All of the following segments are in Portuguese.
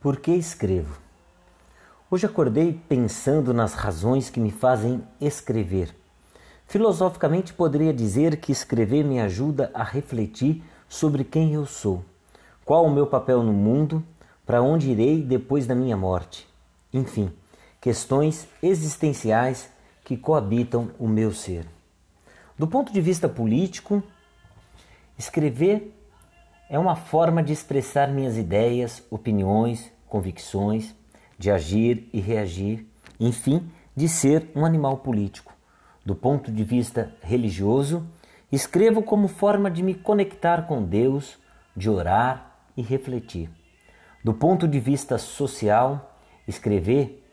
Por que escrevo? Hoje acordei pensando nas razões que me fazem escrever. Filosoficamente, poderia dizer que escrever me ajuda a refletir sobre quem eu sou, qual o meu papel no mundo, para onde irei depois da minha morte. Enfim, questões existenciais que coabitam o meu ser. Do ponto de vista político, escrever é uma forma de expressar minhas ideias, opiniões, convicções, de agir e reagir, enfim, de ser um animal político. Do ponto de vista religioso, escrevo como forma de me conectar com Deus, de orar e refletir. Do ponto de vista social, escrever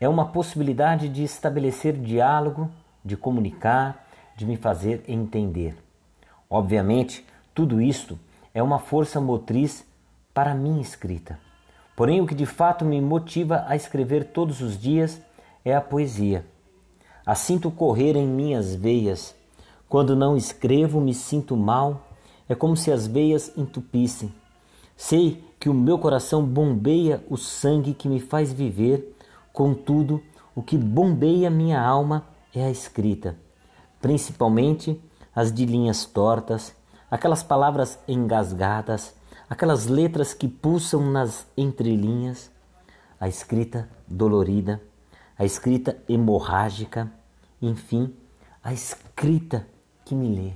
é uma possibilidade de estabelecer diálogo, de comunicar, de me fazer entender. Obviamente, tudo isto é uma força motriz para a minha escrita. Porém, o que de fato me motiva a escrever todos os dias é a poesia. A sinto correr em minhas veias. Quando não escrevo, me sinto mal. É como se as veias entupissem. Sei que o meu coração bombeia o sangue que me faz viver, contudo, o que bombeia minha alma é a escrita, principalmente as de linhas tortas, aquelas palavras engasgadas, aquelas letras que pulsam nas entrelinhas, a escrita dolorida, a escrita hemorrágica, enfim, a escrita que me lê.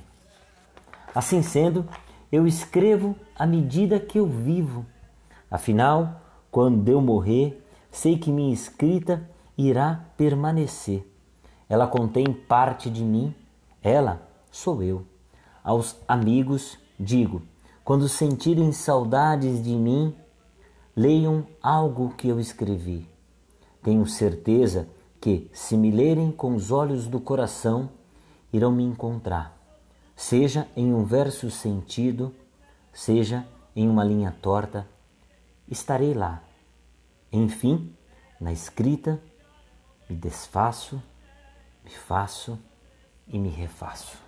Assim sendo, eu escrevo à medida que eu vivo. Afinal, quando eu morrer, sei que minha escrita irá permanecer. Ela contém parte de mim, ela sou eu. Aos amigos digo: quando sentirem saudades de mim, leiam algo que eu escrevi. Tenho certeza que, se me lerem com os olhos do coração, irão me encontrar, seja em um verso sentido, seja em uma linha torta, estarei lá. Enfim, na escrita, me desfaço, me faço e me refaço.